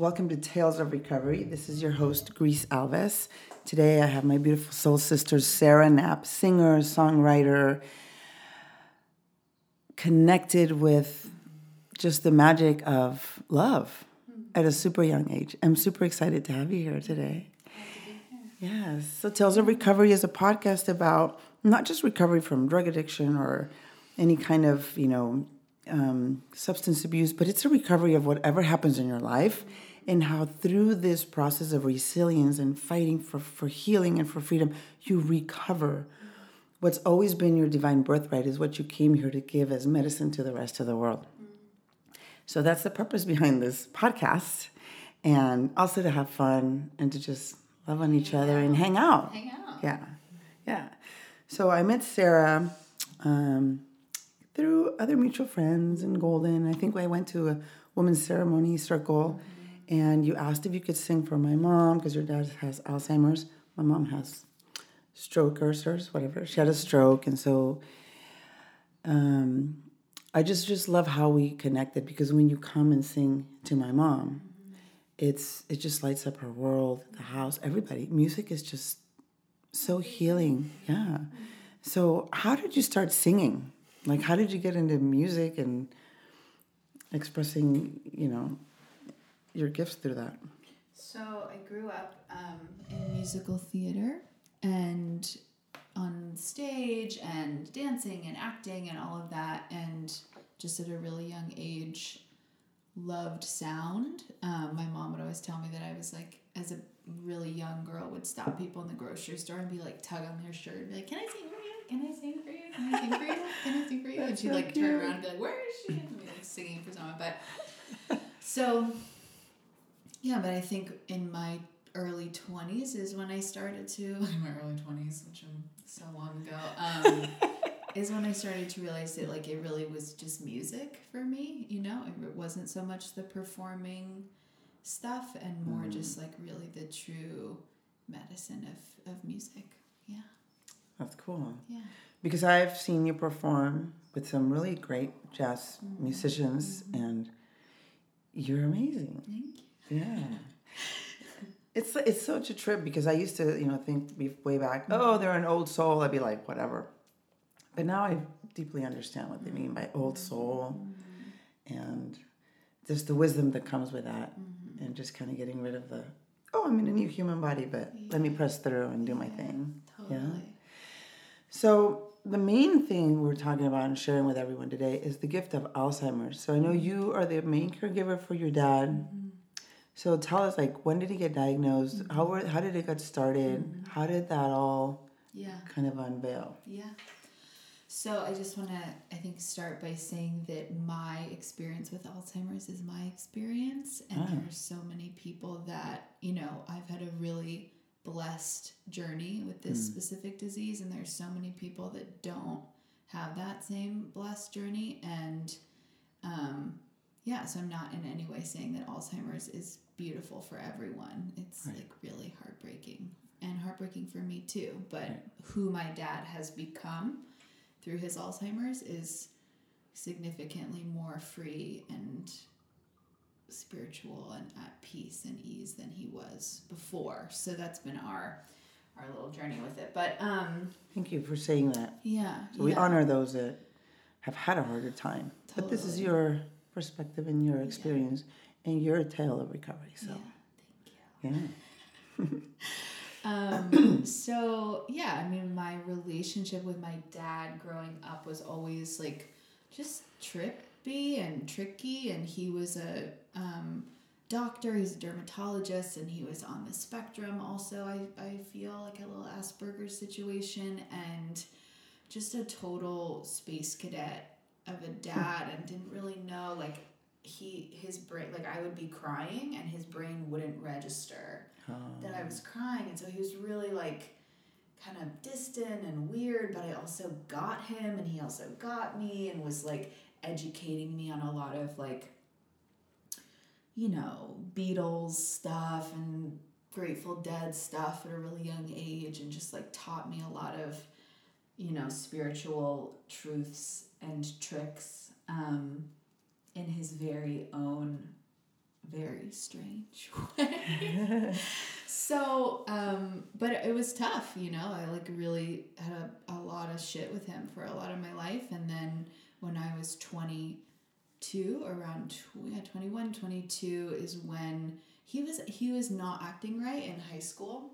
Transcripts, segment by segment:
Welcome to Tales of Recovery. This is your host, Grace Alves. Today I have my beautiful soul sister, Sarah Knapp, singer, songwriter, connected with just the magic of love at a super young age. I'm super excited to have you here today. Yes. So Tales of Recovery is a podcast about not just recovery from drug addiction or any kind of, you know, um, substance abuse, but it's a recovery of whatever happens in your life and how through this process of resilience and fighting for, for healing and for freedom, you recover. What's always been your divine birthright is what you came here to give as medicine to the rest of the world. So that's the purpose behind this podcast. And also to have fun and to just love on each other and hang out. Hang out. Yeah. Yeah. So I met Sarah um, through other mutual friends in Golden. I think I went to a women's ceremony circle and you asked if you could sing for my mom because your dad has Alzheimer's. My mom has stroke cursors, whatever. She had a stroke, and so um, I just just love how we connected because when you come and sing to my mom, it's it just lights up her world, the house, everybody. Music is just so healing. Yeah. So how did you start singing? Like how did you get into music and expressing, you know, your gifts through that? So I grew up um, in musical theater and on stage and dancing and acting and all of that, and just at a really young age, loved sound. Um, my mom would always tell me that I was like, as a really young girl, would stop people in the grocery store and be like, tug on their shirt and be like, "Can I sing for you? Can I sing for you? Can I sing for you? Can I sing for you?" and she'd like turn around and be like, "Where is she?" And be like singing for someone, but so yeah, but I think in my early 20s is when I started to, in my early 20s, which I'm so long ago, um, is when I started to realize that like it really was just music for me, you know? It wasn't so much the performing stuff and more mm-hmm. just like really the true medicine of, of music. Yeah. That's cool. Yeah. Because I've seen you perform with some really great jazz mm-hmm. musicians, mm-hmm. and you're amazing. Thank you. Yeah. It's it's such a trip because I used to you know think way back mm. oh they're an old soul I'd be like whatever, but now I deeply understand what they mean by old mm. soul, and just the wisdom that comes with that, mm-hmm. and just kind of getting rid of the oh I'm in a new human body but let me press through and do my thing. Totally. So the main thing we're talking about and sharing with everyone today is the gift of Alzheimer's. So I know mm. you are the main caregiver for your dad. Mm-hmm. So tell us, like, when did he get diagnosed? How were, how did it get started? How did that all Yeah. kind of unveil? Yeah. So I just want to, I think, start by saying that my experience with Alzheimer's is my experience, and Ah. there are so many people that you know I've had a really blessed journey with this specific disease, and there's so many people that don't have that same blessed journey, and um, yeah, so I'm not in any way saying that Alzheimer's is beautiful for everyone. It's Right. like really heartbreaking and heartbreaking for me too. But Right. who my dad has become through his Alzheimer's is significantly more free and spiritual and at peace and ease than he was before. So that's been our our little journey with it. But um Thank you for saying that. yeah. So we yeah. honor those that have had a harder time. But this is your perspective and your experience and you're a tale of recovery. So, Yeah, thank you. yeah. Um, so yeah, I mean, my relationship with my dad growing up was always like just trippy and tricky, and he was a um, doctor. He's a dermatologist, and he was on the spectrum. Also, I I feel like a little Asperger's situation, and just a total space cadet of a dad, and didn't really know like he his brain like I would be crying and his brain wouldn't register that I was crying, and so he was really like kind of distant and weird, but I also got him, and he also got me, and was like educating me on a lot of like, you know, Beatles stuff and Grateful Dead stuff at a really young age, and just like taught me a lot of, you know, spiritual truths and tricks. Um, in his very own very strange way. so, um, but it was tough, you know. I like really had a, a lot of shit with him for a lot of my life. And then when I was 22, around tw- yeah, 21, 22 is when he was he was not acting right in high school.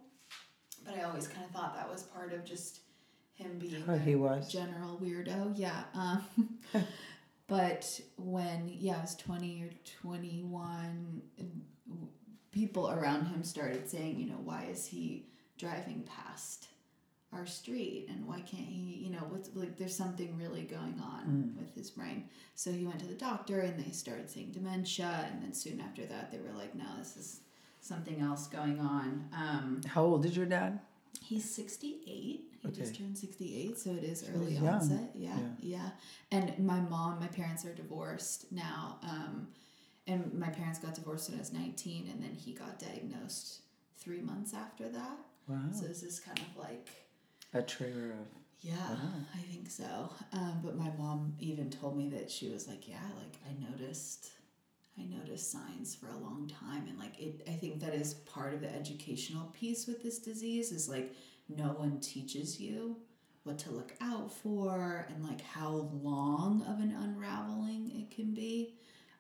But I always kind of thought that was part of just him being Oh, he was. general weirdo. Yeah. Um, but when yeah, I was twenty or twenty one, people around him started saying, you know, why is he driving past our street and why can't he, you know, what's like there's something really going on with his brain. So he went to the doctor and they started saying dementia, and then soon after that they were like, no, this is something else going on. Um, How old is your dad? He's 68. He just turned 68, so it is So early onset. Yeah, Yeah. yeah, And my mom, my parents are divorced now. Um, and my parents got divorced when I was 19, and then he got diagnosed three months after that. Wow. So this is kind of like, A trigger of. yeah, Wow. I think so. Um, but my mom even told me that she was like, yeah, like I noticed. I noticed signs for a long time and like it I think that is part of the educational piece with this disease is like no one teaches you what to look out for and like how long of an unraveling it can be.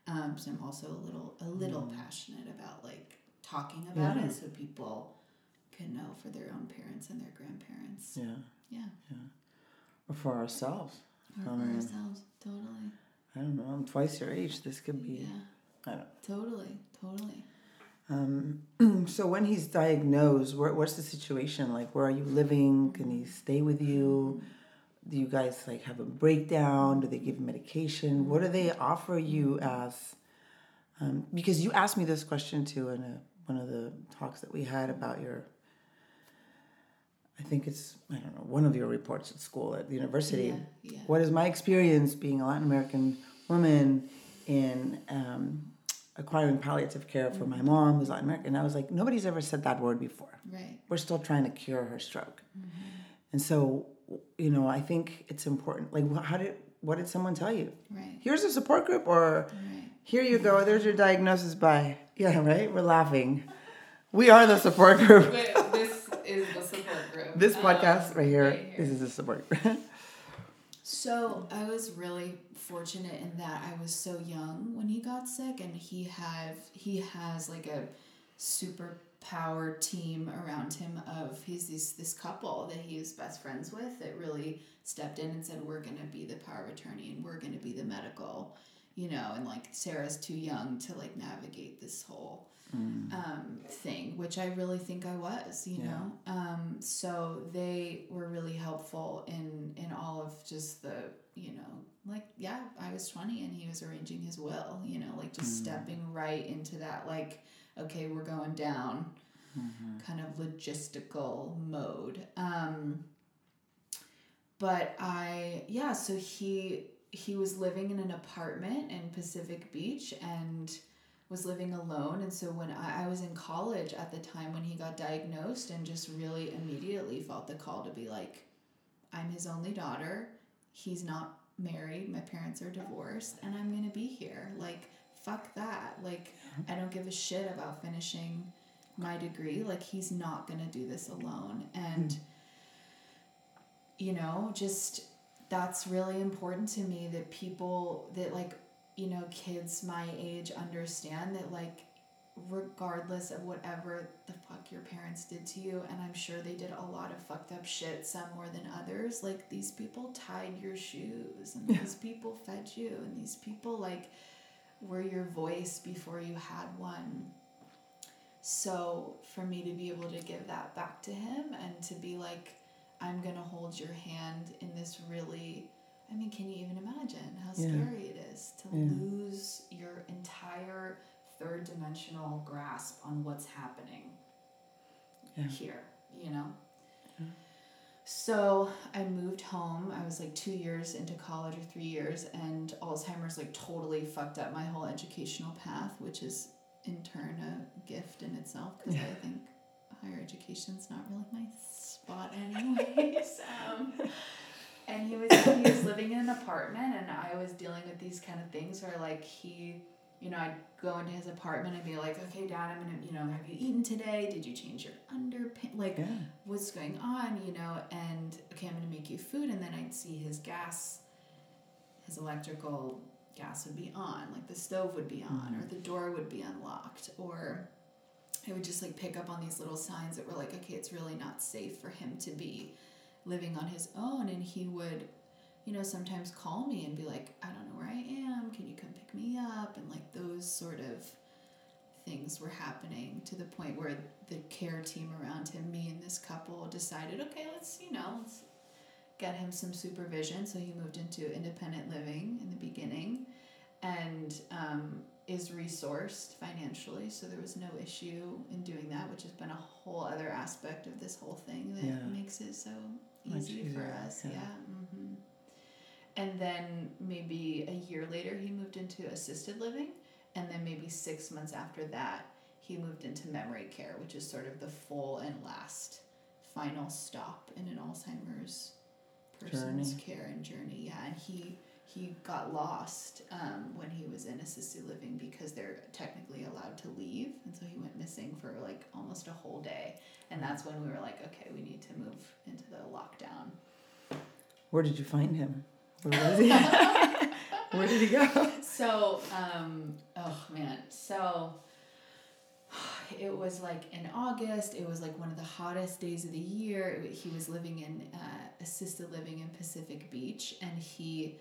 Um, so I'm also a little a little passionate about like talking about Yeah. it so people can know for their own parents and their grandparents. Yeah. Yeah. Or for ourselves. Or for I mean, ourselves. Totally. I don't know. I'm twice your age. This could be. Yeah. I don't. Totally. Totally. Um, so when he's diagnosed, where, what's the situation? Like, where are you living? Can he stay with you? Do you guys like have a breakdown? Do they give medication? What do they offer you as? Um, because you asked me this question too in a, one of the talks that we had about your. I think it's I don't know one of your reports at school at the university. Yeah. Yeah. What is my experience being a Latin American woman in um, acquiring palliative care for my mom who's Latin American? And I was like, nobody's ever said that word before. Right. We're still trying to cure her stroke. And so, you know, I think it's important. Like, how did, what did someone tell you? Right. Here's a support group, or Right. here you go, there's your diagnosis by. Yeah, right? We're laughing. We are the support group. Wait, this is the support group. This Um, podcast right here, right here. this is the support group. So I was really fortunate in that I was so young when he got sick, and he had he has like a super power team around him of he's this this couple that he is best friends with that really stepped in and said we're gonna be the power of attorney and we're gonna be the medical, you know, and like Sarah's too young to like navigate this whole um, thing, which I really think I was, you Yeah. know. Um, so they were really helpful in in all of just the, you know, like yeah, I was twenty and he was arranging his will, you know, like just stepping right into that, like okay, we're going down, kind of logistical mode. Um, but I yeah, so he he was living in an apartment in Pacific Beach and was living alone. And so when I, I was in college at the time when he got diagnosed and just really immediately felt the call to be like i'm his only daughter. He's not married. My parents are divorced and i'm gonna be here. Like fuck that. Like i don't give a shit about finishing my degree. Like he's not gonna do this alone. And you know just that's really important to me that people that like you know kids my age understand that like regardless of whatever the fuck your parents did to you and i'm sure they did a lot of fucked up shit some more than others like these people tied your shoes and these people fed you and these people like were your voice before you had one. So for me to be able to give that back to him and to be like i'm gonna hold your hand in this really i mean can you even imagine how Yeah. scary it is to Yeah. lose your entire third dimensional grasp on what's happening Yeah. here you know so I moved home. I was like two years into college or three years, and Alzheimer's like totally fucked up my whole educational path, which is in turn a gift in itself because I think higher education's not really my spot, anyways. um, and he was he was living in an apartment, and I was dealing with these kind of things where like he you know, I'd go into his apartment and be like, okay, dad, I'm gonna, you know, have you eaten today? Did you change your underpants? Like, Yeah. what's going on, you know? And okay, I'm gonna make you food. And then I'd see his gas, his electrical gas would be on, like the stove would be on, mm-hmm. or the door would be unlocked, or I would just like pick up on these little signs that were like, okay, it's really not safe for him to be living on his own. And he would, you know, sometimes call me and be like, I don't know where I am. Can you come pick me up? And like those sort of things were happening to the point where the care team around him, me and this couple, decided, okay, let's, you know, let's get him some supervision. So he moved into independent living in the beginning and um, is resourced financially. So there was no issue in doing that, which has been a whole other aspect of this whole thing that Yeah. makes it so Much easy for us. yeah. Yeah. hmm And then maybe a year later, he moved into assisted living. And then maybe six months after that, he moved into memory care, which is sort of the full and last final stop in an Alzheimer's person's Journey. care and journey. Yeah, and he he got lost um, when he was in assisted living because they're technically allowed to leave, and so he went missing for like almost a whole day. And that's when we were like, okay, we need to Where did you find him? Where was he? Where did he go? So, um, oh man, so it was like in August. It was like one of the hottest days of the year. He was living in uh, assisted living in Pacific Beach, and he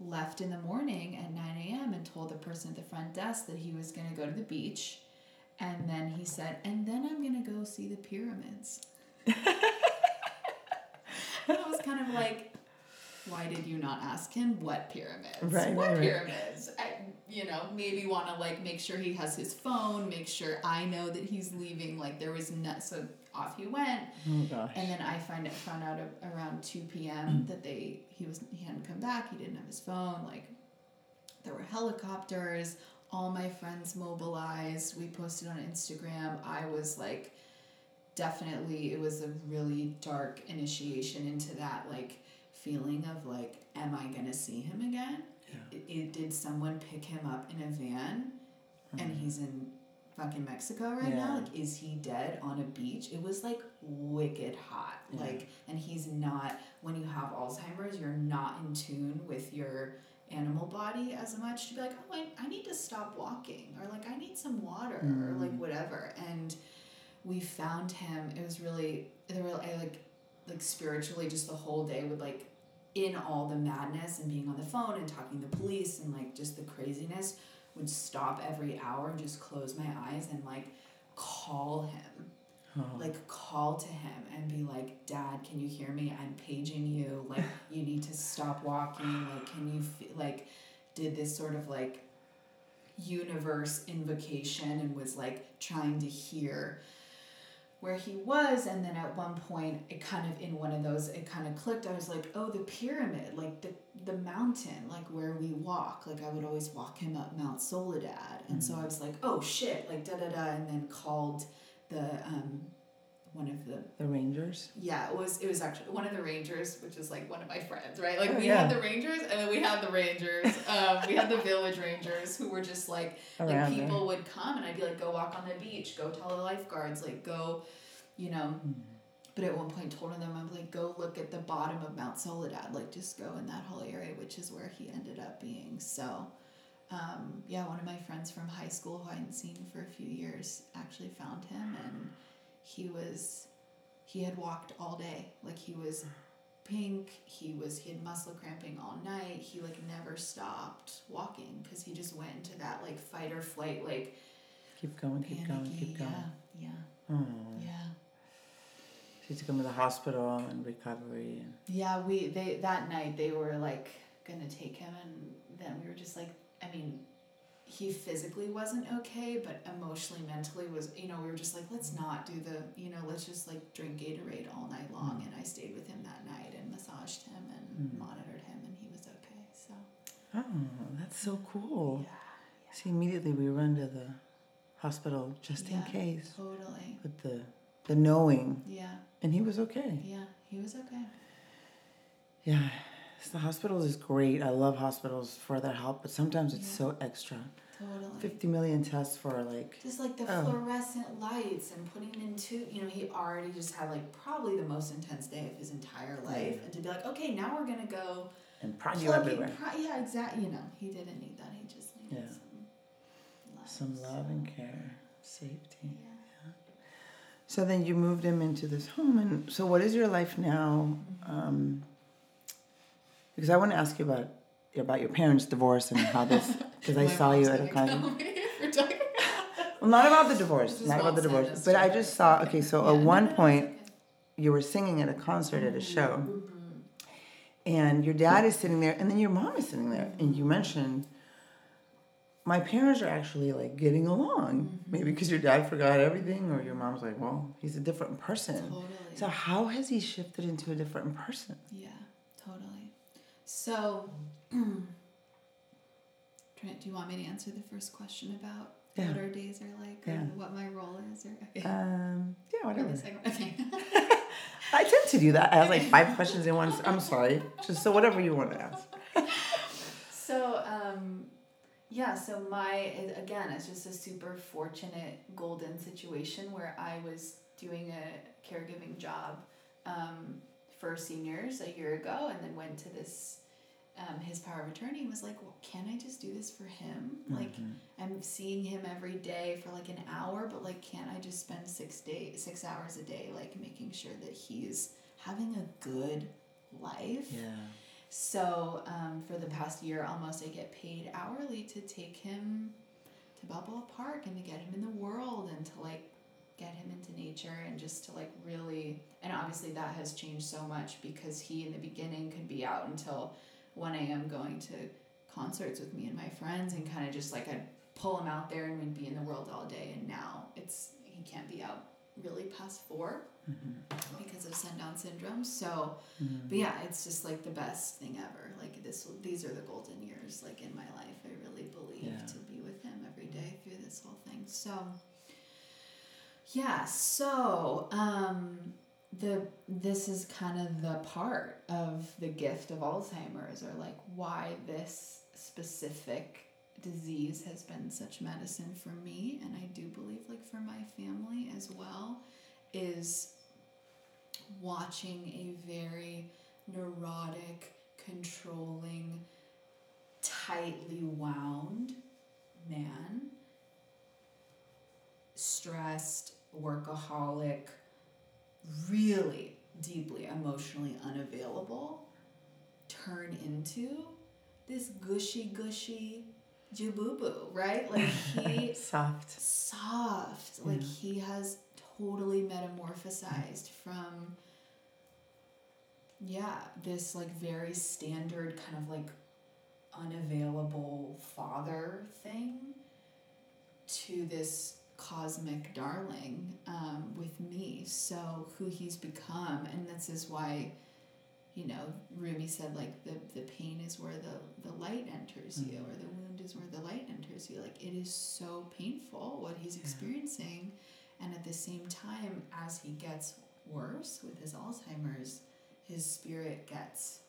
left in the morning at 9 a.m. and told the person at the front desk that he was going to go to the beach. And then he said, and then I'm going to go see the pyramids. and I was kind of like, why did you not ask him what pyramids? Right, what right, right. pyramids? I, you know, maybe want to like make sure he has his phone, make sure I know that he's leaving. Like there was not so off he went. Oh gosh. And then I find it found out around two p.m. Mm. that they he was he hadn't come back. He didn't have his phone. Like there were helicopters. All my friends mobilized. We posted on Instagram. I was like, definitely, it was a really dark initiation into that like feeling of like, am I gonna see him again? Yeah. It, it, did someone pick him up in a van, and he's in fucking Mexico right now? Mm-hmm. Like, is he dead on a beach? It was like wicked hot. Yeah. Like, and he's not. When you have Alzheimer's, you're not in tune with your animal body as much to be like, oh, I, I need to stop walking, or like I need some water, or like whatever. And we found him. It was really there were I like like spiritually just the whole day would like in all the madness and being on the phone and talking to the police and like just the craziness would stop every hour and just close my eyes and like call him. Oh. like call to him and be like dad can you hear me? I'm paging you. Like you need to stop walking. Like can you fe- like did this sort of like universe invocation and was like trying to hear where he was and then at one point it kind of in one of those it kind of clicked. I was like oh the pyramid like the the mountain like where we walk. Like i would always walk him up mount soledad. And so i was like oh shit like da da da and then called the um one of the the Rangers. yeah, it was it was actually one of the Rangers, which is like one of my friends, right? Like Oh, we yeah. had the Rangers and then we had the Rangers. um, we had the Village Rangers who were just like like Around there. people would come and I'd be like, go walk on the beach, go tell the lifeguards, like go, you know. Hmm. But at one point told them I'm like, go look at the bottom of Mount Soledad, like just go in that whole area, which is where he ended up being. So. Um, yeah, one of my friends from high school who I hadn't seen for a few years actually found him, and he was he had walked all day like he was pink he was he had muscle cramping all night he like never stopped walking because he just went into that like fight or flight like Keep going, keep going, keep going. yeah Oh. yeah yeah She had to come to the hospital and recovery. And, yeah we they that night they were like gonna take him and then we were just like i mean he physically wasn't okay but emotionally mentally was you know we were just like let's not do the you know let's just like drink gatorade all night long. And i stayed with him that night and massaged him and Mm. monitored him and he was okay so. Oh, that's so cool. yeah See, immediately we run to the hospital just in case. totally. With the the knowing, yeah. And he was okay. yeah he was okay. Yeah. The hospitals is great. I love hospitals for their help, but sometimes it's Yeah. so extra. Totally. 50 million tests for like Just like the Oh. fluorescent lights and putting into, you know, he already just had like probably the most intense day of his entire life. And to be like, okay, now we're going to go and prod you everywhere. Pro- yeah, exactly. You know, he didn't need that. He just needed Yeah. some love. Some love and care, safety. Yeah. So then you moved him into this home, and so what is your life now? Um, because I want to ask you about about your parents' divorce and how this. Because I saw you at a gonna con. kill me for talking Well, not about the divorce, not about the divorce. But I just saw. Okay, so Yeah, at one point you were singing at a concert at a show, Mhm. and your dad is sitting there, and then your mom is sitting there, and you mentioned. My parents are actually like getting along. Mm-hmm. Maybe because your dad forgot everything, or your mom's like, well, he's a different person. Totally. So how has he shifted into a different person? Yeah, totally. So, Trent, do you want me to answer the first question about Yeah. what our days are like Yeah. what my role is? Or okay. Um, yeah, whatever. okay. I tend to do that. I have like five questions in one. I'm sorry. Just so whatever you want to ask. So, um, yeah, so my, again, it's just a super fortunate golden situation where I was doing a caregiving job um, for seniors a year ago and then went to this, um, his power of attorney was like, well, can I just do this for him? Like, Mhm. I'm seeing him every day for like an hour, but like, can't I just spend six day, six hours a day, like making sure that he's having a good life? Yeah. So um, for the past year almost, I get paid hourly to take him to Balboa Park and to get him in the world and to like get him into nature and just to like really and obviously that has changed so much because he in the beginning could be out until 1 a.m. going to concerts with me and my friends and kind of just like I'd pull him out there and we'd be in the world all day and now it's he can't be out really past four because of sundown syndrome so Mm-hmm. but yeah, it's just like the best thing ever. Like this, these are the golden years. Like in my life, I really believe Yeah. to be with him every day through this whole thing. So yeah, so um, the this is kind of the part of the gift of Alzheimer's, or like why this specific disease has been such medicine for me, and I do believe like for my family as well, is watching a very neurotic, controlling, tightly wound man, stressed, workaholic, really deeply emotionally unavailable, turn into this gushy, gushy jabubu, right? Like he Soft. soft. Like he has totally metamorphosized from yeah, this like very standard kind of like unavailable father thing to this cosmic darling um, with me. So who he's become, and this is why, you know, Rumi said like the the pain is where the the light enters you, or the wound is where the light enters you. Like it is so painful what he's experiencing, and at the same time, as he gets worse with his Alzheimer's, his spirit gets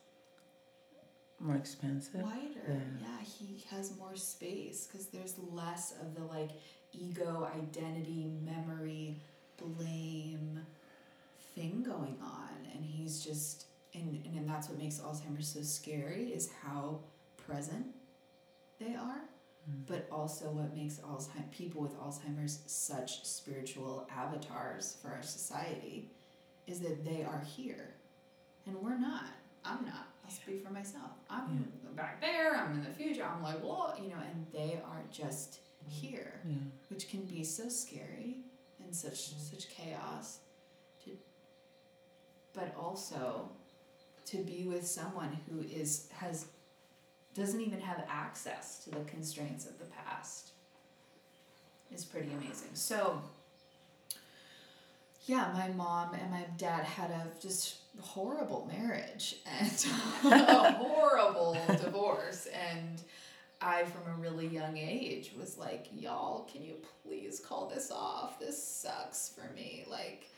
More expensive. wider. Yeah. Yeah, he has more space because there's less of the like ego, identity, memory, blame thing going on. And he's just, and, and, and that's what makes Alzheimer's so scary is how present they are. Mm-hmm. But also, what makes Alzheimer people with Alzheimer's such spiritual avatars for our society is that they are here, and we're not. I'm not. I'll speak for myself. I'm back there. I'm in the future. I'm like, whoa, you know, and they are just here, Yeah. which can be so scary and such such chaos. To, but also, to be with someone who is has doesn't even have access to the constraints of the past is pretty amazing. So, yeah, my mom and my dad had a just horrible marriage and a horrible divorce. And I, from a really young age, was like, y'all, can you please call this off? This sucks for me. Like,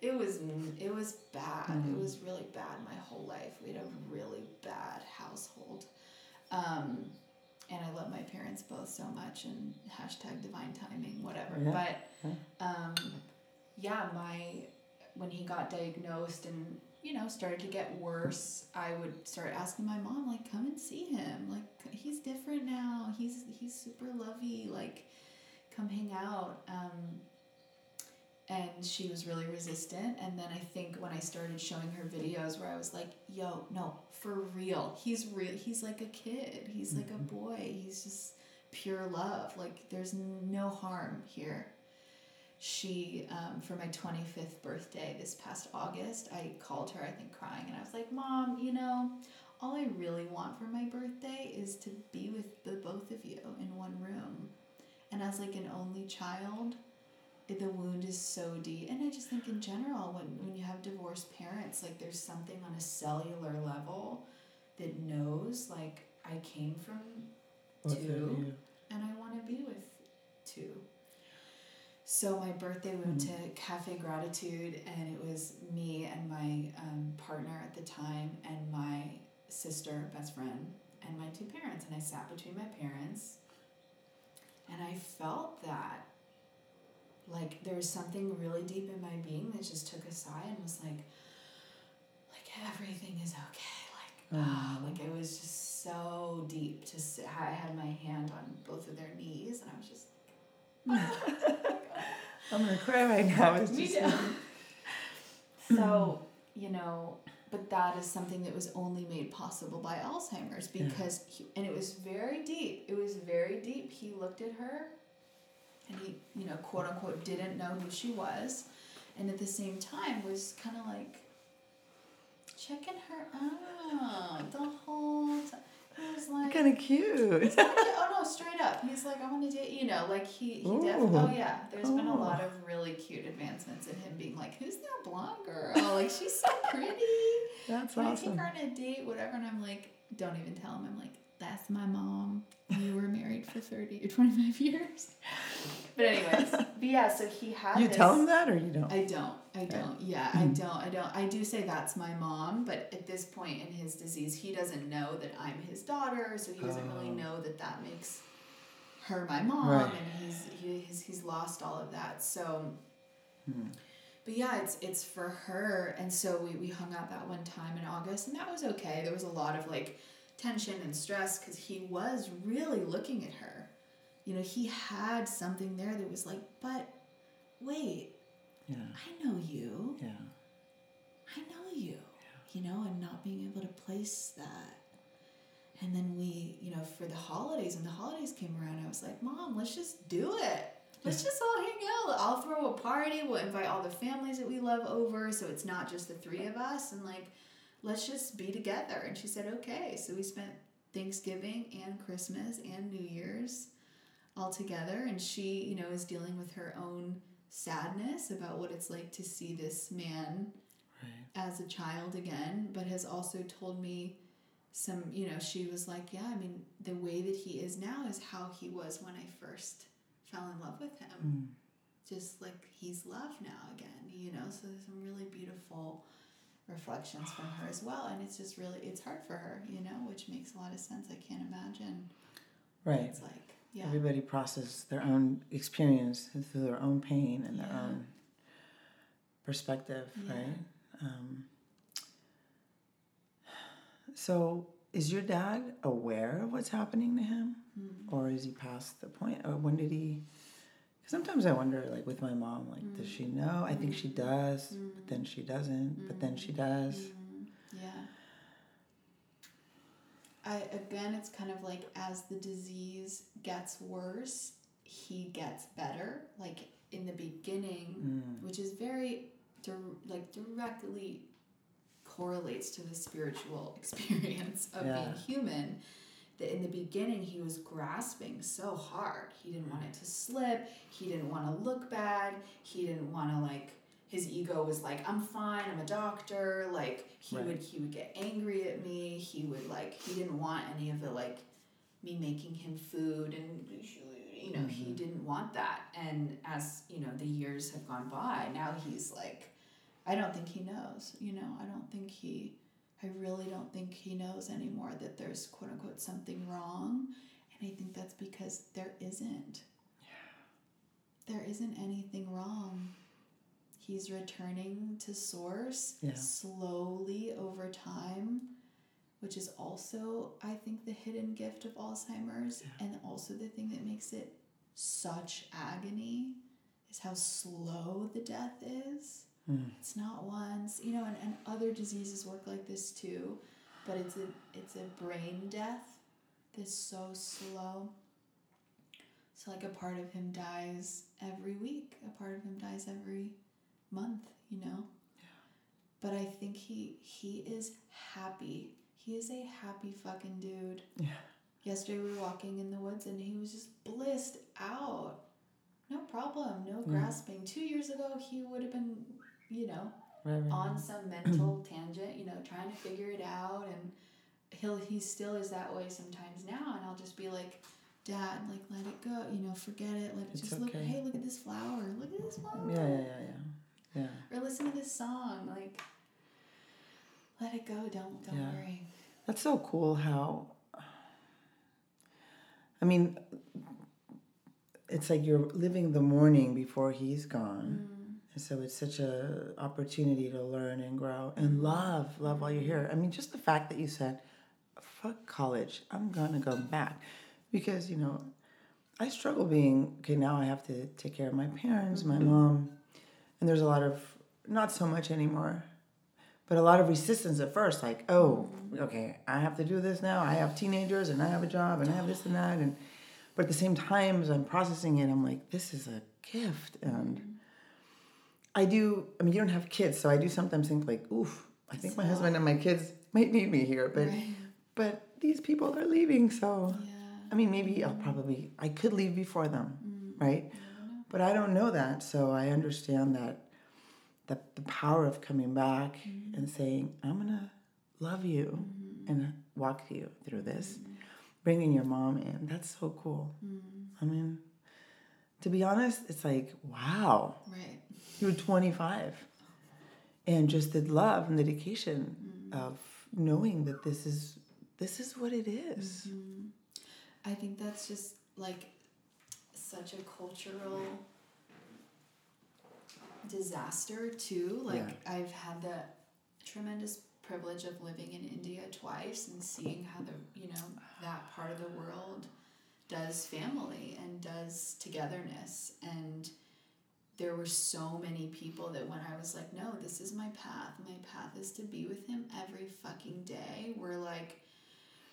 it was it was bad. It was really bad my whole life. We had a really bad bad household. Um, and I love my parents both so much and hashtag divine timing, whatever. Yeah. But um, yeah, my when he got diagnosed and you know started to get worse, I would start asking my mom like, "Come and see him. Like he's different now. He's he's super lovey. Like, come hang out." Um, and she was really resistant and then i think when i started showing her videos where i was like yo no for real he's real he's like a kid he's like a boy he's just pure love like there's no harm here she um, for my 25th birthday this past august i called her i think crying and i was like mom you know all i really want for my birthday is to be with the both of you in one room. And as like an only child the wound is so deep. And i just think in general when, when you have divorced parents like there's something on a cellular level that knows like i came from two and i want to be with two so my birthday we went to cafe gratitude and it was me and my um, partner at the time and my sister best friend and my two parents and i sat between my parents. And i felt that like there was something really deep in my being that just took a sigh and was like like everything is okay. Like ah, like it was just so deep to sit i had my hand on both of their knees and i was just I'm gonna cry right now. It's Me just so you know but that is something that was only made possible by alzheimer's Yeah. because he, and it was very deep. It was very deep. He looked at her and he you know quote unquote didn't know who she was. And at the same time was kind of like checking her out. The whole time was like kind of cute. Like, oh no, straight up. He's like, I want to date. You know, like he, he definitely. Oh yeah, there's been a Oh. lot of really cute advancements in him being like, who's that blonde girl? Like she's so pretty. That's Can I take her on a date? Whatever. And I'm like, don't even tell him. I'm like, that's my mom. We were married for thirty or twenty five years. But anyways, but yeah. So he had. You this, tell him that or you don't? I don't. I don't. Yeah, I don't. I don't. I do say that's my mom, but at this point in his disease, he doesn't know that I'm his daughter, so he doesn't really Oh. know that that makes her my mom, Right. and he's he, he's he's lost all of that. So, Hmm. but yeah, it's it's for her, and so we we hung out that one time in August, and that was okay. There was a lot of like tension and stress because he was really looking at her. You know, he had something there that was like, but wait, Yeah. I know you. Yeah. I know you. Yeah. You know, and not being able to place that. And then we, you know, for the holidays, when the holidays came around, I was like, Mom, let's just do it. Let's just all hang out. I'll throw a party. We'll invite all the families that we love over. So it's not just the three of us. And like, let's just be together. And she said, okay. So we spent Thanksgiving and Christmas and New Year's all together. And she, you know, is dealing with her own sadness about what it's like to see this man Right. as a child again, but has also told me some, you know, she was like, yeah, I mean, the way that he is now is how he was when I first fell in love with him. Mm. Just like he's loved now again, you know, so there's some really beautiful reflections from her as well. And it's just really, it's hard for her, you know, which makes a lot of sense. I can't imagine. Right. It's like, yeah. Everybody processes their own experience through their own pain and their Yeah. own perspective, Yeah. right? Um, so, is your dad aware of what's happening to him, Mm. or is he past the point? Or when did he? Sometimes I wonder, like with my mom, like does she know? I think she does, but then she doesn't. But then she does. Mm, yeah. I again, it's kind of like as the disease gets worse, he gets better. Like in the beginning, Mm. which is very like directly correlates to the spiritual experience of Yeah. being human. That in the beginning he was grasping so hard. He didn't want it to slip. He didn't want to look bad. He didn't want to like his ego was like i'm fine i'm a doctor like he Right. would he would get angry at me he would like he didn't want any of the like me making him food and you know he Mhm. didn't want that and as you know the years have gone by now he's like i don't think he knows you know i don't think he I really don't think he knows anymore that there's quote unquote something wrong. And I think that's because there isn't. There isn't anything wrong. He's returning to source Yeah. slowly over time, which is also, I think, the hidden gift of Alzheimer's and also the thing that makes it such agony is how slow the death is. Mm. It's not once, you know, and, and other diseases work like this too, but it's a it's a brain death that's so slow. So like a part of him dies every week, a part of him dies every month, you know. But I think he he is happy. He is a happy fucking dude. Yeah. Yesterday we were walking in the woods and he was just blissed out. No problem, no Yeah. grasping. Two years ago he would have been, you know, Right, right. on some mental tangent, you know, trying to figure it out and he'll he still is that way sometimes now and I'll just be like, Dad, like let it go, you know, forget it. Let it It's just look hey, look at this flower, look at this flower. Yeah, yeah, yeah, yeah. Yeah. Or listen to this song, like let it go, don't don't Yeah. worry. That's so cool how I mean it's like you're living the morning before he's gone. Mm. And so it's such a opportunity to learn and grow and mm-hmm. love, love while you're here. I mean, just the fact that you said, fuck college, I'm gonna go back. Because, you know, I struggle being, okay, now I have to take care of my parents, my mm-hmm. mom, and there's a lot of, not so much anymore, but a lot of resistance at first, like, oh, mm-hmm. okay, I have to do this now. I have teenagers and I have a job and I have this and that. And, but at the same time, as I'm processing it, I'm like, this is a gift. And I do, I mean, you don't have kids, so I do sometimes think, like, oof, I think my husband and my kids might need me here, but, Right. but these people are leaving, so. Yeah. I mean, maybe I'll probably, I could leave before them, Mm. right? But I don't know that, so I understand that, that the power of coming back Mm-hmm. and saying, I'm gonna love you and walk you through this, Mm-hmm. bringing your mom in, that's so cool. Mm. I mean, to be honest, it's like, wow, Right. you were 25. And just the love and dedication Mm. of knowing that this is, this is what it is. Mm-hmm. I think that's just like such a cultural disaster too. Like I've had the tremendous privilege of living in India twice and seeing how the you know that part of the world does family and does togetherness and there were so many people that when I was like, no, this is my path. My path is to be with him every fucking day. We're like,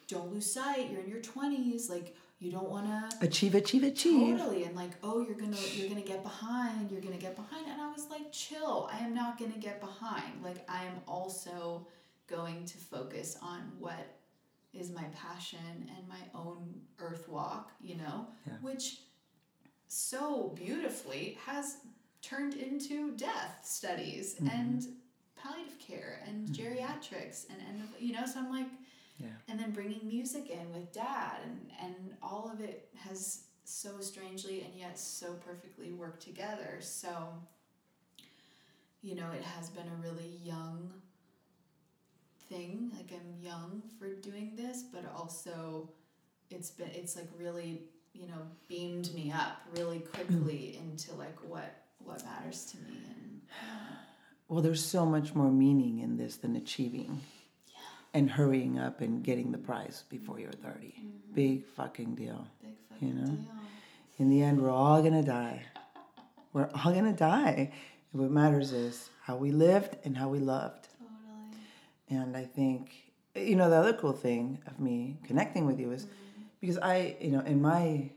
don't lose sight. You're in your twenties. Like you don't want to Achieve, achieve, achieve. totally and like, oh, you're gonna you're gonna get behind. You're gonna get behind. And I was like, chill. I am not gonna get behind. Like I am also going to focus on what is my passion and my own earth walk. You know, Yeah. which so beautifully has turned into death studies mm-hmm. and palliative care and mm-hmm. geriatrics and, and you know so i'm like Yeah. and then bringing music in with dad and and all of it has so strangely and yet so perfectly worked together so you know it has been a really young thing like i'm young for doing this but also it's been it's like really you know beamed me up really quickly into like what what matters to me and uh, Well, there's so much more meaning in this than achieving and hurrying up and getting the prize before you're 30. Big fucking deal. big fucking know? deal In the end, we're all gonna die. We're all gonna die. And what matters is how we lived and how we loved. And I think, you know, the other cool thing of me connecting with you is mm-hmm. because I, you know, in my,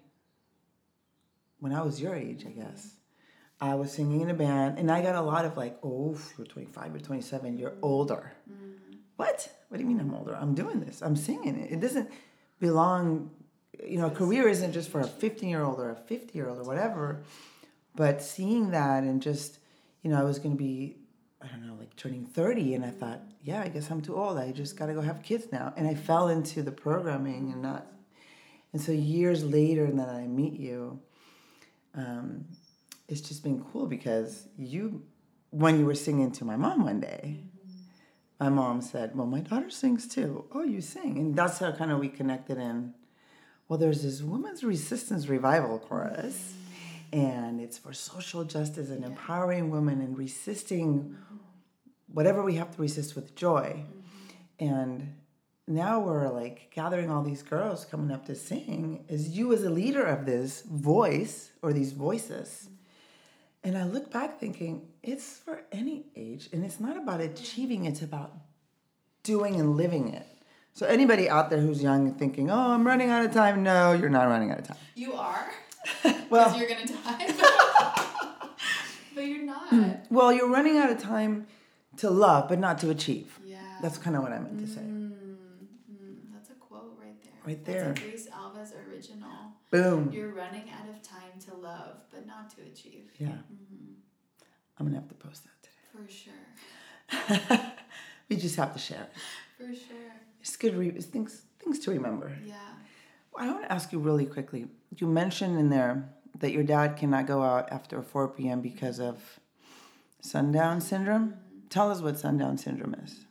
when I was your age, I mm-hmm. guess, I was singing in a band and I got a lot of like, oh, you're 25, you're 27, you're mm-hmm. older. What? What do you mean I'm older? I'm doing this, I'm singing it. It doesn't belong, you know, a career isn't just for a 15 year old or a 50 year old or whatever. But seeing that and just, you know, I was going to be I don't know, like turning 30, and I thought, yeah, I guess I'm too old. I just got to go have kids now. And I fell into the programming and not. And so years later, that I meet you, um, it's just been cool because you, when you were singing to my mom one day, my mom said, Well, my daughter sings too. Oh, you sing. And that's how kind of we connected in. Well, there's this women's resistance revival chorus, and it's for social justice and empowering women and resisting whatever we have to resist with joy. Mm-hmm. And now we're like gathering all these girls coming up to sing is you as a leader of this voice or these voices. Mm-hmm. And i look back thinking it's for any age and it's not about achieving it's about doing and living it. So anybody out there who's young and thinking oh i'm running out of time no you're not running out of time. You are? Well you're to die. but you're not. well you're running out of time to love but not to achieve Yeah. that's kind of what i meant to say Mm, mm, that's a quote right there. Right That's there. a Grace Alves original. boom You're running out of time to love, but not to achieve. yeah Mm-hmm. i'm gonna have to post that today. For sure. we just have to share it For sure. it's good re- it's things things to remember Yeah. I want to ask you really quickly. You mentioned in there that your dad cannot go out after 4 p.m. because of sundown syndrome. Tell us what sundown syndrome is.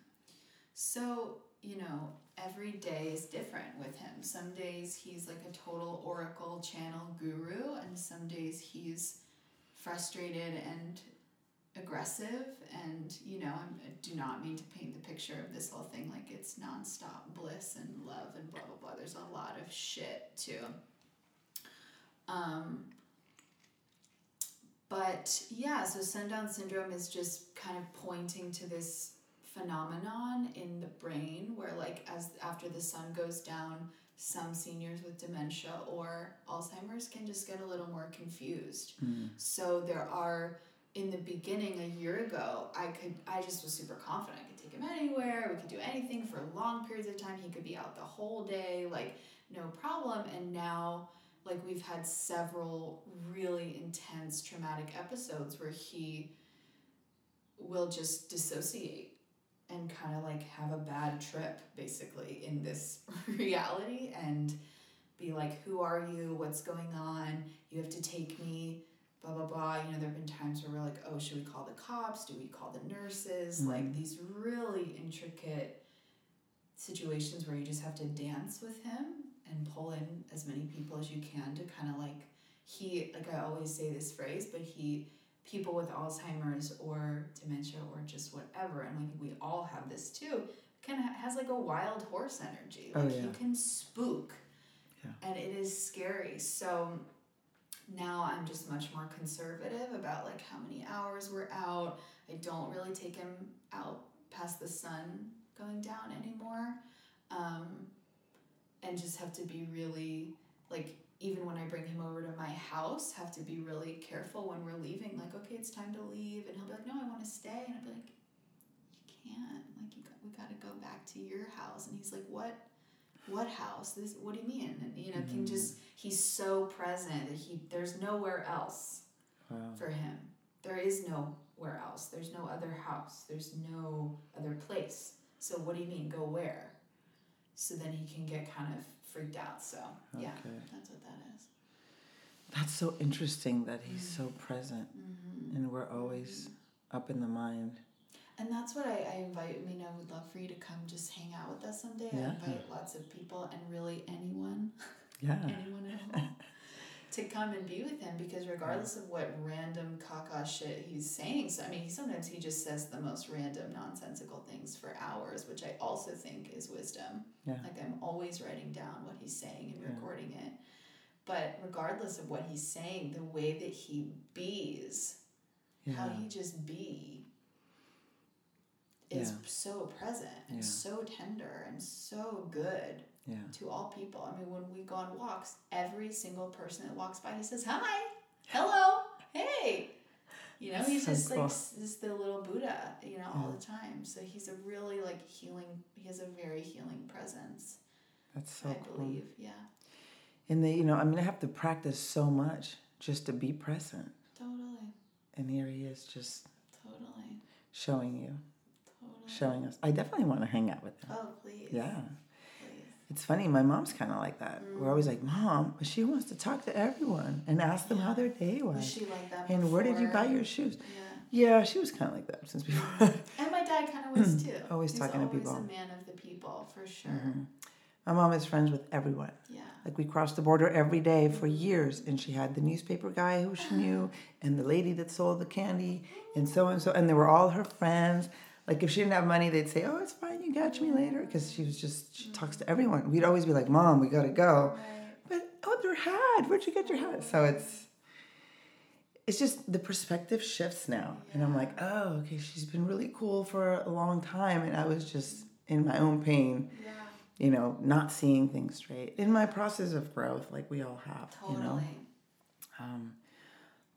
So, you know, every day is different with him. Some days he's like a total oracle channel guru, and some days he's frustrated and aggressive. And, you know, I'm, do not mean to paint the picture of this whole thing like it's nonstop bliss and love and blah, blah, blah. There's a lot of shit too. Um, but yeah, so sundown syndrome is just kind of pointing to this phenomenon in the brain where like as after the sun goes down some seniors with dementia or alzheimer's can just get a little more confused. So there are in the beginning a year ago i could i just was super confident i could take him anywhere we could do anything for long periods of time he could be out the whole day like no problem and now like we've had several really intense traumatic episodes where he will just dissociate and kind of like have a bad trip basically in this reality and be like who are you? What's going on? You have to take me blah blah blah. You know there have been times where we're like oh should we call the cops? Do we call the nurses? Mm-hmm. Like these really intricate situations where you just have to dance with him and pull in as many people as you can to kind of like he like I always say this phrase, but he people with Alzheimer's or dementia or just whatever, and think we all have this too, kind of has like a wild horse energy. Oh, Like yeah. you can spook, Yeah. and it is scary. So now I'm just much more conservative about like how many hours we're out. I don't really take him out past the sun going down anymore. Um, and just have to be really like even when I bring him over to my house, have to be really careful when we're leaving. Like, okay, it's time to leave, and he'll be like, "No, I want to stay," and I'll be like, "You can't. Like, you got, we got to go back to your house." And he's like, "What? What house? This? What do you mean?" And you know, can mm-hmm. just he's so present that he there's nowhere else Wow. for him. There is nowhere else. There's no other house. There's no other place. So what do you mean? Go where? So then he can get kind of freaked out. So yeah, that's what that is. That's so interesting that he's so present Mm-hmm. and we're always up in the mind. And that's what I, I invite. I mean, I would love for you to come just hang out with us someday. Yeah. I invite lots of people and really anyone, Yeah. anyone at all, to come and be with him because regardless of what random caca shit he's saying, so I mean, sometimes he just says the most random, nonsensical things for hours, which I also think is wisdom. Yeah. Like I'm always writing down what he's saying and Yeah. recording it. But regardless of what he's saying, the way that he bees how he just be is Yeah. so present and Yeah. so tender and so good Yeah. to all people. I mean, when we go on walks, every single person that walks by, he says, "Hi, hello, hey." You know, he's So just cool. like just the little Buddha, you know, all the time. So he's a really like healing. He has a very healing presence. That's so I cool. believe, yeah, And they, you know, I mean, I have to practice so much just to be present. totally, And here he is just totally, showing you, totally. showing us. I definitely want to hang out with him. Oh, please, Yeah. It's funny, my mom's kind of like that. We're always like, Mom, but she wants to talk to everyone and ask them how their day was. Was she like that? and where did you buy your shoes? Yeah. Yeah, she was kind of like that since before. And my dad kind of was too. Always He's talking to people. always a man of the people, for sure. Mhm. My mom is friends with everyone. Yeah. Like we crossed the border every day for years, and she had the newspaper guy who she knew, and the lady that sold the candy, and so and so, and they were all her friends. Like if she didn't have money, they'd say, "Oh, it's fine, you catch me later," because she was just she talks to everyone. We'd always be like, "Mom, we gotta go," but oh, their hat. Where'd you get your hat? So it's it's just the perspective shifts now, and I'm like, oh, okay, she's been really cool for a long time, and I was just in my own pain Yeah. you know, not seeing things straight in my process of growth, like we all have, Totally. you know. Um,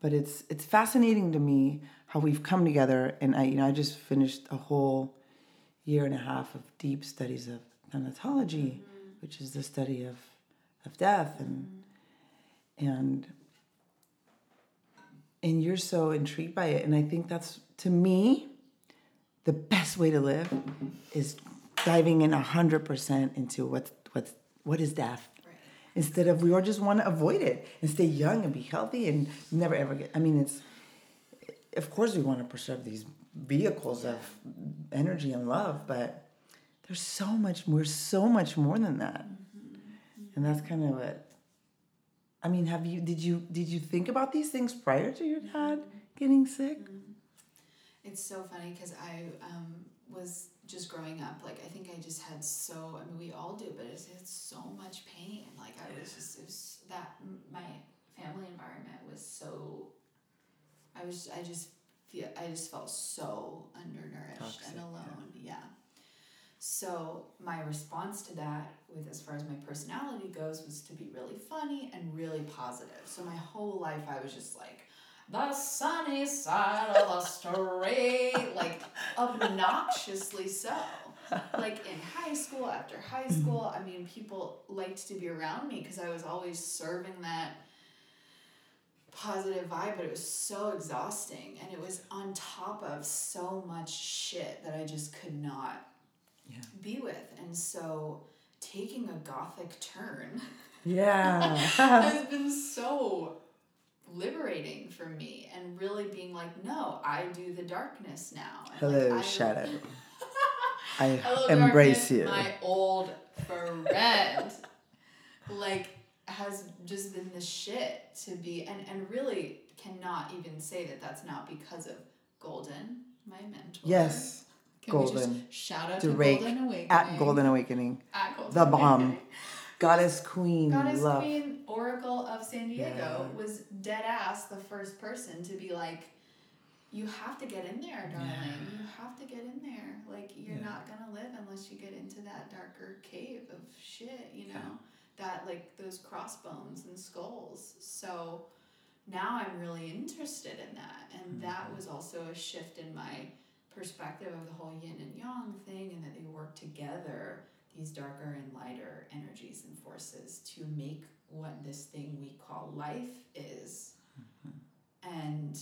but it's it's fascinating to me how we've come together, and I you know I just finished a whole year and a half of deep studies of thanatology, mm-hmm. which is the study of of death, and mm-hmm. and and you're so intrigued by it, and I think that's to me the best way to live is diving in a hundred percent into what's what's what is death. Instead of we all just want to avoid it and stay young and be healthy and never ever get i mean it's of course we want to preserve these vehicles of energy and love but there's so much we're so much more than that. And that's kind of what i mean have you did you did you think about these things prior to your dad getting sick? It's so funny because I um, was just growing up. Like I think I just had so. I mean, we all do, but it's, it's so much pain. Like I was just it was that my family environment was so. I was. I just feel. I just felt so undernourished Toxic, and yeah. alone. Yeah. So my response to that, with as far as my personality goes, was to be really funny and really positive. So my whole life, I was just like the sunny side of the street, like obnoxiously so. Like in high school, after high mm. school, I mean, people liked to be around me because I was always serving that positive vibe, but it was so exhausting. And it was on top of so much shit that I just could not Yeah. be with. And so taking a gothic turn yeah has been so liberating for me and really being like, no, I do the darkness now. And hello like, shadow i Hello, embrace darkness, you My old friend, like, has just been the shit to be, and and really cannot even say that that's not because of Golden, my mentor. yes Can we Golden. just shout out To to, Golden Awakening at golden awakening At Golden the bomb Awakening. Goddess queen Goddess love Queen Oracle of San Diego Yeah. was dead ass the first person to be like, you have to get in there, darling. Yeah. You have to get in there. Like you're Yeah. not gonna live unless you get into that darker cave of shit. You know that like those crossbones and skulls. So now I'm really interested in that, and Mm-hmm. that was also a shift in my perspective of the whole yin and yang thing, and that they work together these darker and lighter energies and forces to make what this thing we call life is. And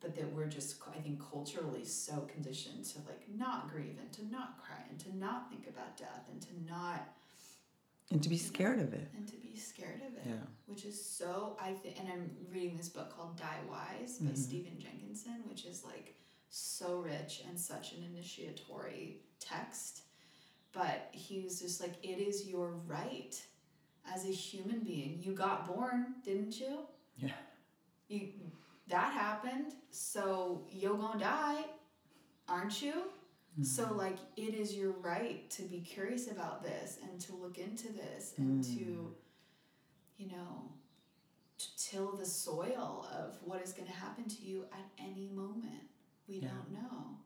but that we're just I think culturally so conditioned to like not grieve and to not cry and to not think about death and to not and to be scared of it and to be scared of it. yeah Which is so I think and I'm reading this book called Die Wise by Mhm. Stephen Jenkinson, which is like so rich and such an initiatory text. But he was just like, it is your right as a human being. You got born, didn't you? yeah You that happened, so you're gonna die, aren't you? So like it is your right to be curious about this and to look into this and Mm. to, you know, to till the soil of what is gonna happen to you at any moment. We Yeah. don't know.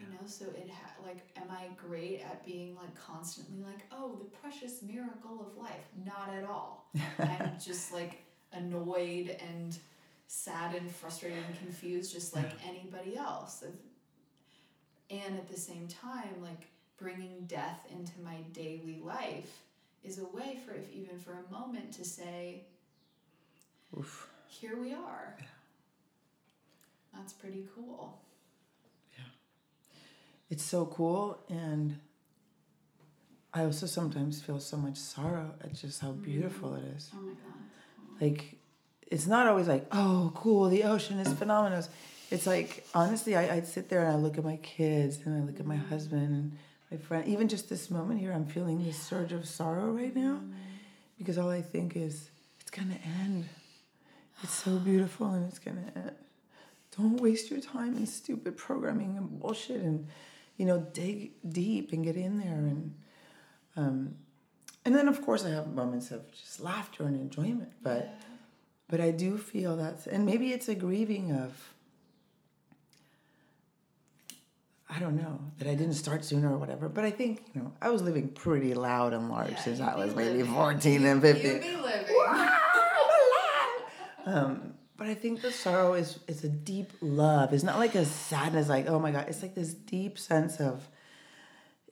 You know, so it ha- like, am I great at being like constantly like, oh, the precious miracle of life? Not at all. I'm just like annoyed and sad and frustrated and confused, just like anybody else. And at the same time, like bringing death into my daily life is a way for, if even for a moment, to say, Oof. here we are. That's pretty cool. It's so cool, and I also sometimes feel so much sorrow at just how mm-hmm. beautiful it is. Oh my god. Like, it's not always like, oh, cool, the ocean is phenomenal. it's like honestly, I, I'd sit there and I look at my kids and I look at my mm-hmm. husband and my friend. Even just this moment here, I'm feeling this surge of sorrow right now mm-hmm. because all I think is it's gonna end. It's so beautiful and it's gonna end. Don't waste your time in stupid programming and bullshit and you know dig deep and get in there and um, and then of course I have moments of just laughter and enjoyment, but but I do feel that and maybe it's a grieving of I don't know that I didn't start sooner or whatever. But I think you know I was living pretty loud and large Yeah, since I was maybe living. fourteen and You fifteen. be living. um, but I think the sorrow is is a deep love. It's not like a sadness, like oh my god. It's like this deep sense of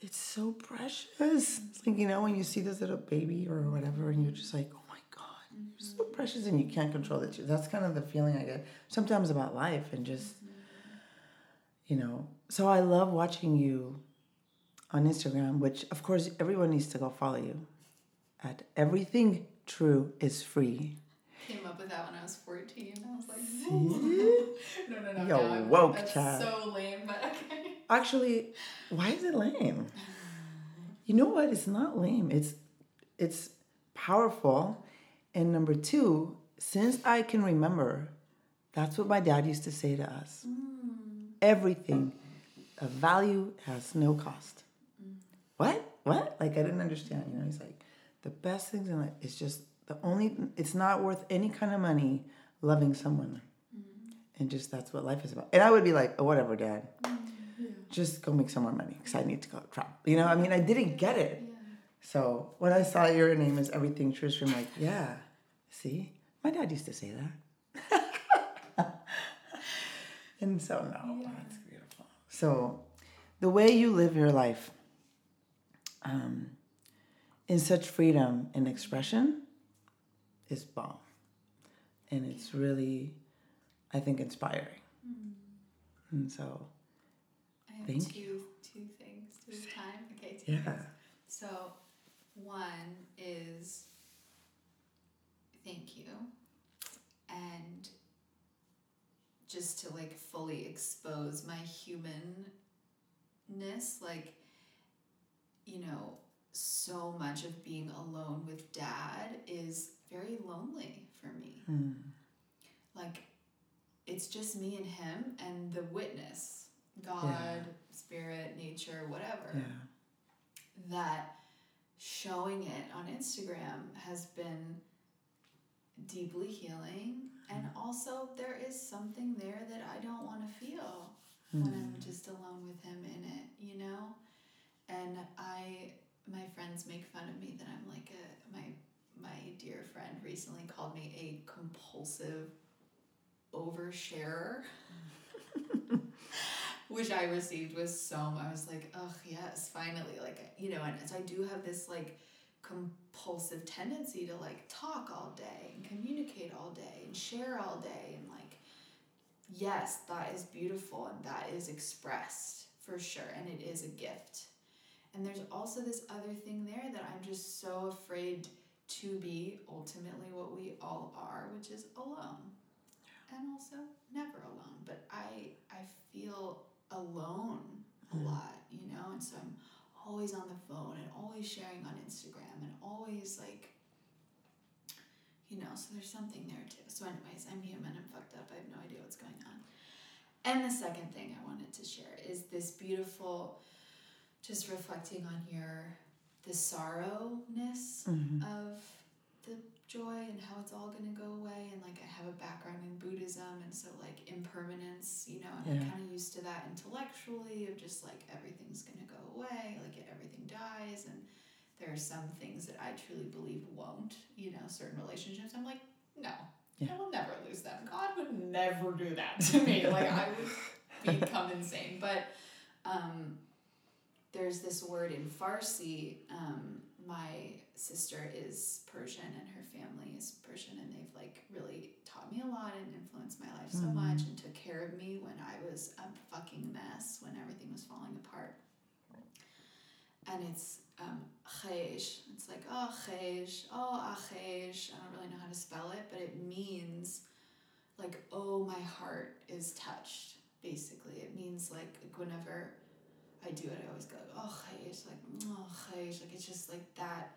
it's so precious. It's like you know when you see this little baby or whatever, and you're just like oh my god, you're so precious, and you can't control it. That's kind of the feeling I get sometimes about life, and just you know. So I love watching you on Instagram, which of course everyone needs to go follow you at everything true is free. Came up with that when I was 14. I was like, no, no, no. Yo, no, I'm- woke That's child. so lame, but okay. Actually, why is it lame? You know what? It's not lame. It's it's powerful. And number two, since I can remember, that's what my dad used to say to us. Mm. Everything of value has no cost. Mm. What? What? Like I didn't understand. You know, he's like, the best things in life is just the only. It's not worth any kind of money loving someone, and just that's what life is about. And I would be like, oh, whatever, dad. Just go make some more money because I need to go travel. You know, I mean, I didn't get it. So when I saw your name is everything true, I'm like, yeah. See, my dad used to say that. and so no, that's beautiful. So the way you live your life um, in such freedom and expression is bomb. And it's really, I think, inspiring. Mm-hmm. And so, I have Thank two, two things this time. Okay, two yeah. things. So, one is thank you. And just to like fully expose my humanness, like, you know, so much of being alone with dad is very lonely for me. Hmm. Like, it's just me and him and the witness God, Yeah. spirit, nature, whatever Yeah. that showing it on Instagram has been deeply healing. And also, there is something there that I don't want to feel when I'm just alone with him in it, you know? And I, my friends make fun of me that I'm like a, my, my dear friend recently called me a compulsive oversharer. which I received was so I was like, oh yes, finally, like you know, and so I do have this like compulsive tendency to like talk all day and communicate all day and share all day and like yes, that is beautiful and that is expressed for sure and it is a gift. And there's also this other thing there that I'm just so afraid to be ultimately what we all are, which is alone. And also never alone but i i feel alone a mm-hmm. lot you know? And so i'm always on the phone and always sharing on instagram and always like you know so there's something there too. So anyways i'm human i'm fucked up i have no idea what's going on. And the second thing i wanted to share is this beautiful just reflecting on your the sorrowness of the joy and how it's all going to go away. And like i have a background in buddhism and so like impermanence you know i'm kind of used to that intellectually of just like everything's going to go away like everything dies and there are some things that i truly believe won't you know certain relationships. I'm like no. Yeah. i will never lose them. God would never do that to me. Like i would become insane. But um there's this word in Farsi. Um, my sister is Persian and her family is Persian, and they've like really taught me a lot and influenced my life so much and took care of me when I was a fucking mess, when everything was falling apart. And it's um, khaysh. It's like, oh, khaysh, oh, akhaysh. I don't really know how to spell it, but it means like oh my heart is touched basically it means like whenever i do it i always go oh it's like oh like it's just like that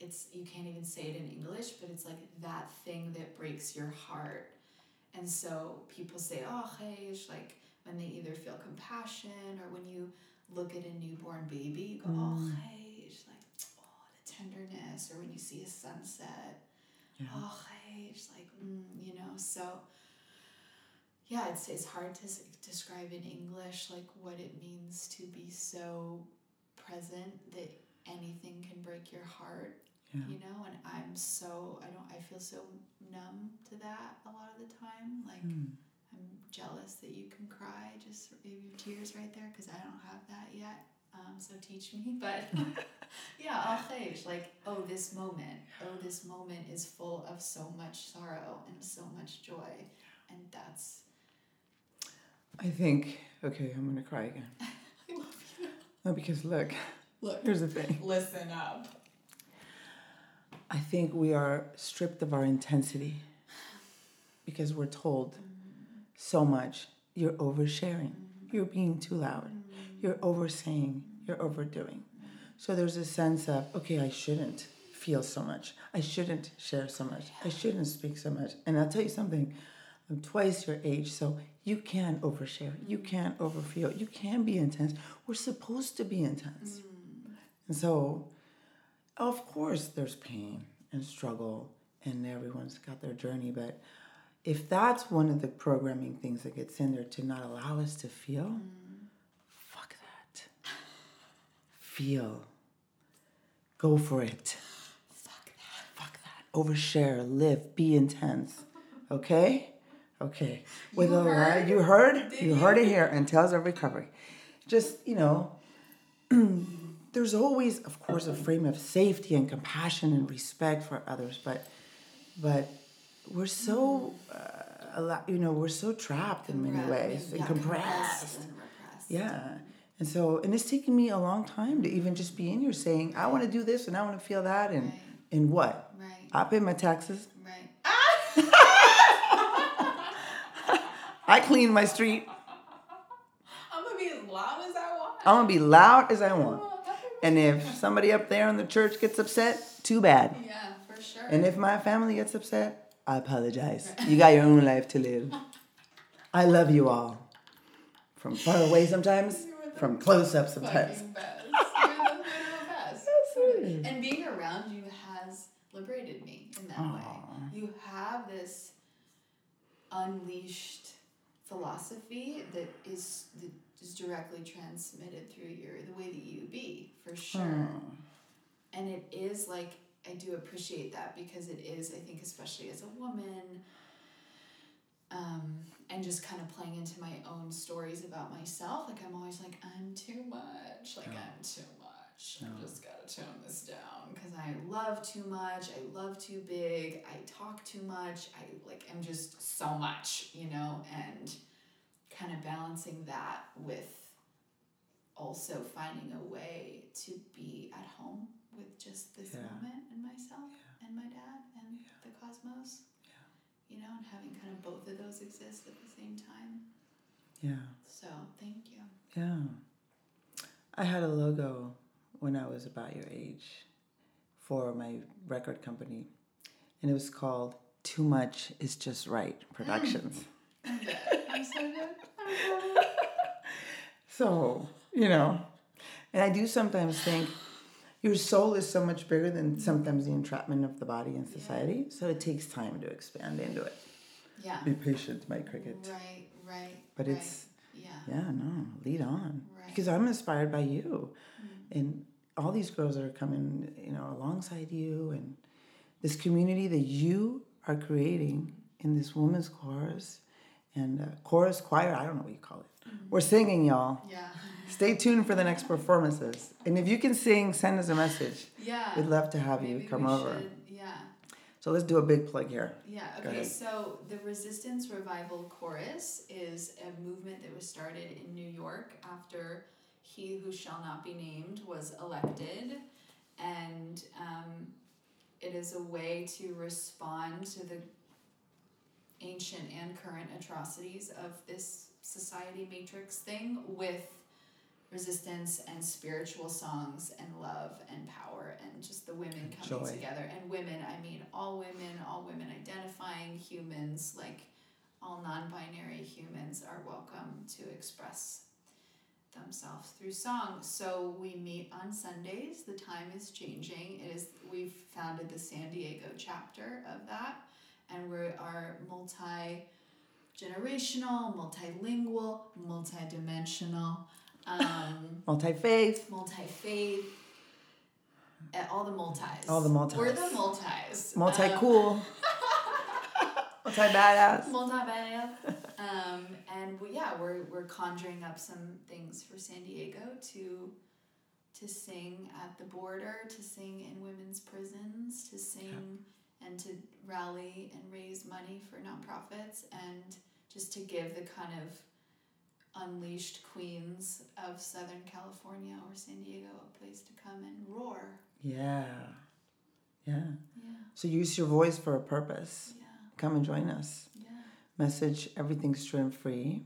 it's you can't even say it in english but it's like that thing that breaks your heart and so people say oh like when they either feel compassion or when you look at a newborn baby you go oh it's like oh the tenderness or when you see a sunset yeah. oh like mm, you know so yeah it's, it's hard to describe in english like what it means to be so present that anything can break your heart yeah. you know? And i'm so i don't i feel so numb to that a lot of the time. Like mm. i'm jealous that you can cry just your tears right there because i don't have that yet. Um, so teach me but yeah I'll say like oh this moment oh this moment is full of so much sorrow and so much joy. And that's i think okay i'm gonna cry again i love you no because look look here's the thing listen up I think we are stripped of our intensity because we're told so much. You're oversharing. You're being too loud. You're oversaying. You're overdoing. So there's a sense of, okay, I shouldn't feel so much. I shouldn't share so much. I shouldn't speak so much. And I'll tell you something, I'm twice your age, so you can overshare. You can overfeel. You can be intense. We're supposed to be intense. And so of course, there's pain and struggle, and everyone's got their journey. But if that's one of the programming things that gets in there to not allow us to feel, mm. fuck that. Feel. Go for it. Fuck that. Fuck that. Overshare, live, be intense. Okay? Okay. With you a heard? you heard? you heard it here and Tales of Recovery. Just, you know, there's always, of course, a frame of safety and compassion and respect for others, but but we're so, uh, a lot, you know, we're so trapped in many ways and compressed. And yeah. And so, and it's taken me a long time to even just be in here saying, I want to do this and I want to feel that. And right. in what? Right. I pay my taxes. Right. I clean my street. I'm going to be as loud as I want. I'm going to be loud as I oh, want. And if somebody up there in the church gets upset, too bad. Yeah, for sure. And if my family gets upset, I apologize. You got your own life to live. I love you all. From far away sometimes, from close up sometimes. and being around you has liberated me in that Aww. way. You have this unleashed philosophy that is that is directly transmitted through your the way that you be for sure. Hmm. and it is like i do appreciate that because it is i think especially as a woman um, and just kind of playing into my own stories about myself like i'm always like i'm too much. Like i'm too much i just gotta tone this down because i love too much i love too big i talk too much i like i'm just so much you know and kind of balancing that with also finding a way to be at home with just this yeah. moment and myself yeah. and my dad and yeah. the cosmos. You know, and having kind of both of those exist at the same time. Yeah. So thank you. Yeah. I had a logo when I was about your age for my record company, and it was called Too Much Is Just Right Productions. I'm so good. so, you know, and I do sometimes think your soul is so much bigger than sometimes the entrapment of the body and society. Yeah. So it takes time to expand into it. Yeah. Be patient, my cricket. Right, right. But right. it's, yeah. Yeah, no, lead on. Right. Because I'm inspired by you. Mm-hmm. And all these girls that are coming, you know, alongside you and this community that you are creating in this women's chorus and uh, chorus choir. I don't know what you call it. Mm-hmm. We're singing, y'all. Yeah. Stay tuned for the next performances. And if you can sing, send us a message. Yeah. We'd love to have Maybe you come over. Should. Yeah. So let's do a big plug here. Yeah. Okay. So the Resistance Revival Chorus is a movement that was started in New York after he who shall not be named was elected, and um, it is a way to respond to the ancient and current atrocities of this society matrix thing with resistance and spiritual songs and love and power and just the women coming Joy. together and women i mean all women all women identifying humans like all non-binary humans are welcome to express themselves through song so we meet on sundays the time is changing it is we've founded the san diego chapter of that and we are multi generational multilingual multidimensional um, Multi faith. multi faith, all the multis. All the multis. We're the multis. Multi Um, cool. multi badass. multi badass. Um, and we, yeah, we're we're conjuring up some things for San Diego to to sing at the border, to sing in women's prisons, to sing and to rally and raise money for nonprofits, and just to give the kind of unleashed queens of Southern California or San Diego a place to come and roar. Yeah. Yeah. Yeah, So use your voice for a purpose. yeah, Come and join us. yeah. Message everything's true and free.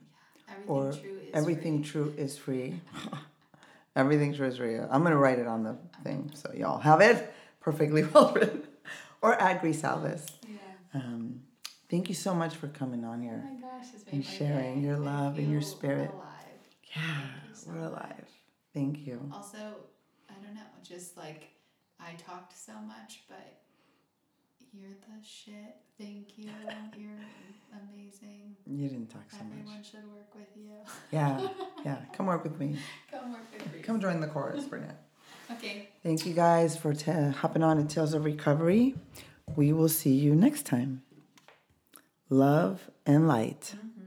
Everything Or true is Everything free. true is free. Everything true is free. I'm gonna write it on the thing so y'all have it perfectly well written. Or add Grace Alves. Yeah. Um, thank you so much for coming on Oh here. my gosh, And sharing day. your love and your spirit. Alive. Yeah, so we're much. alive. Thank you. Also, I don't know, just like I talked so much, but you're the shit. Thank you. You're amazing. You didn't talk so Everyone much. Everyone should work with you. Yeah, yeah. Come work with me. Come work with me. Come join the chorus, Burnett. Okay. Thank you guys for t- hopping on to Tales of Recovery. We will see you next time. Love and light. Mhm.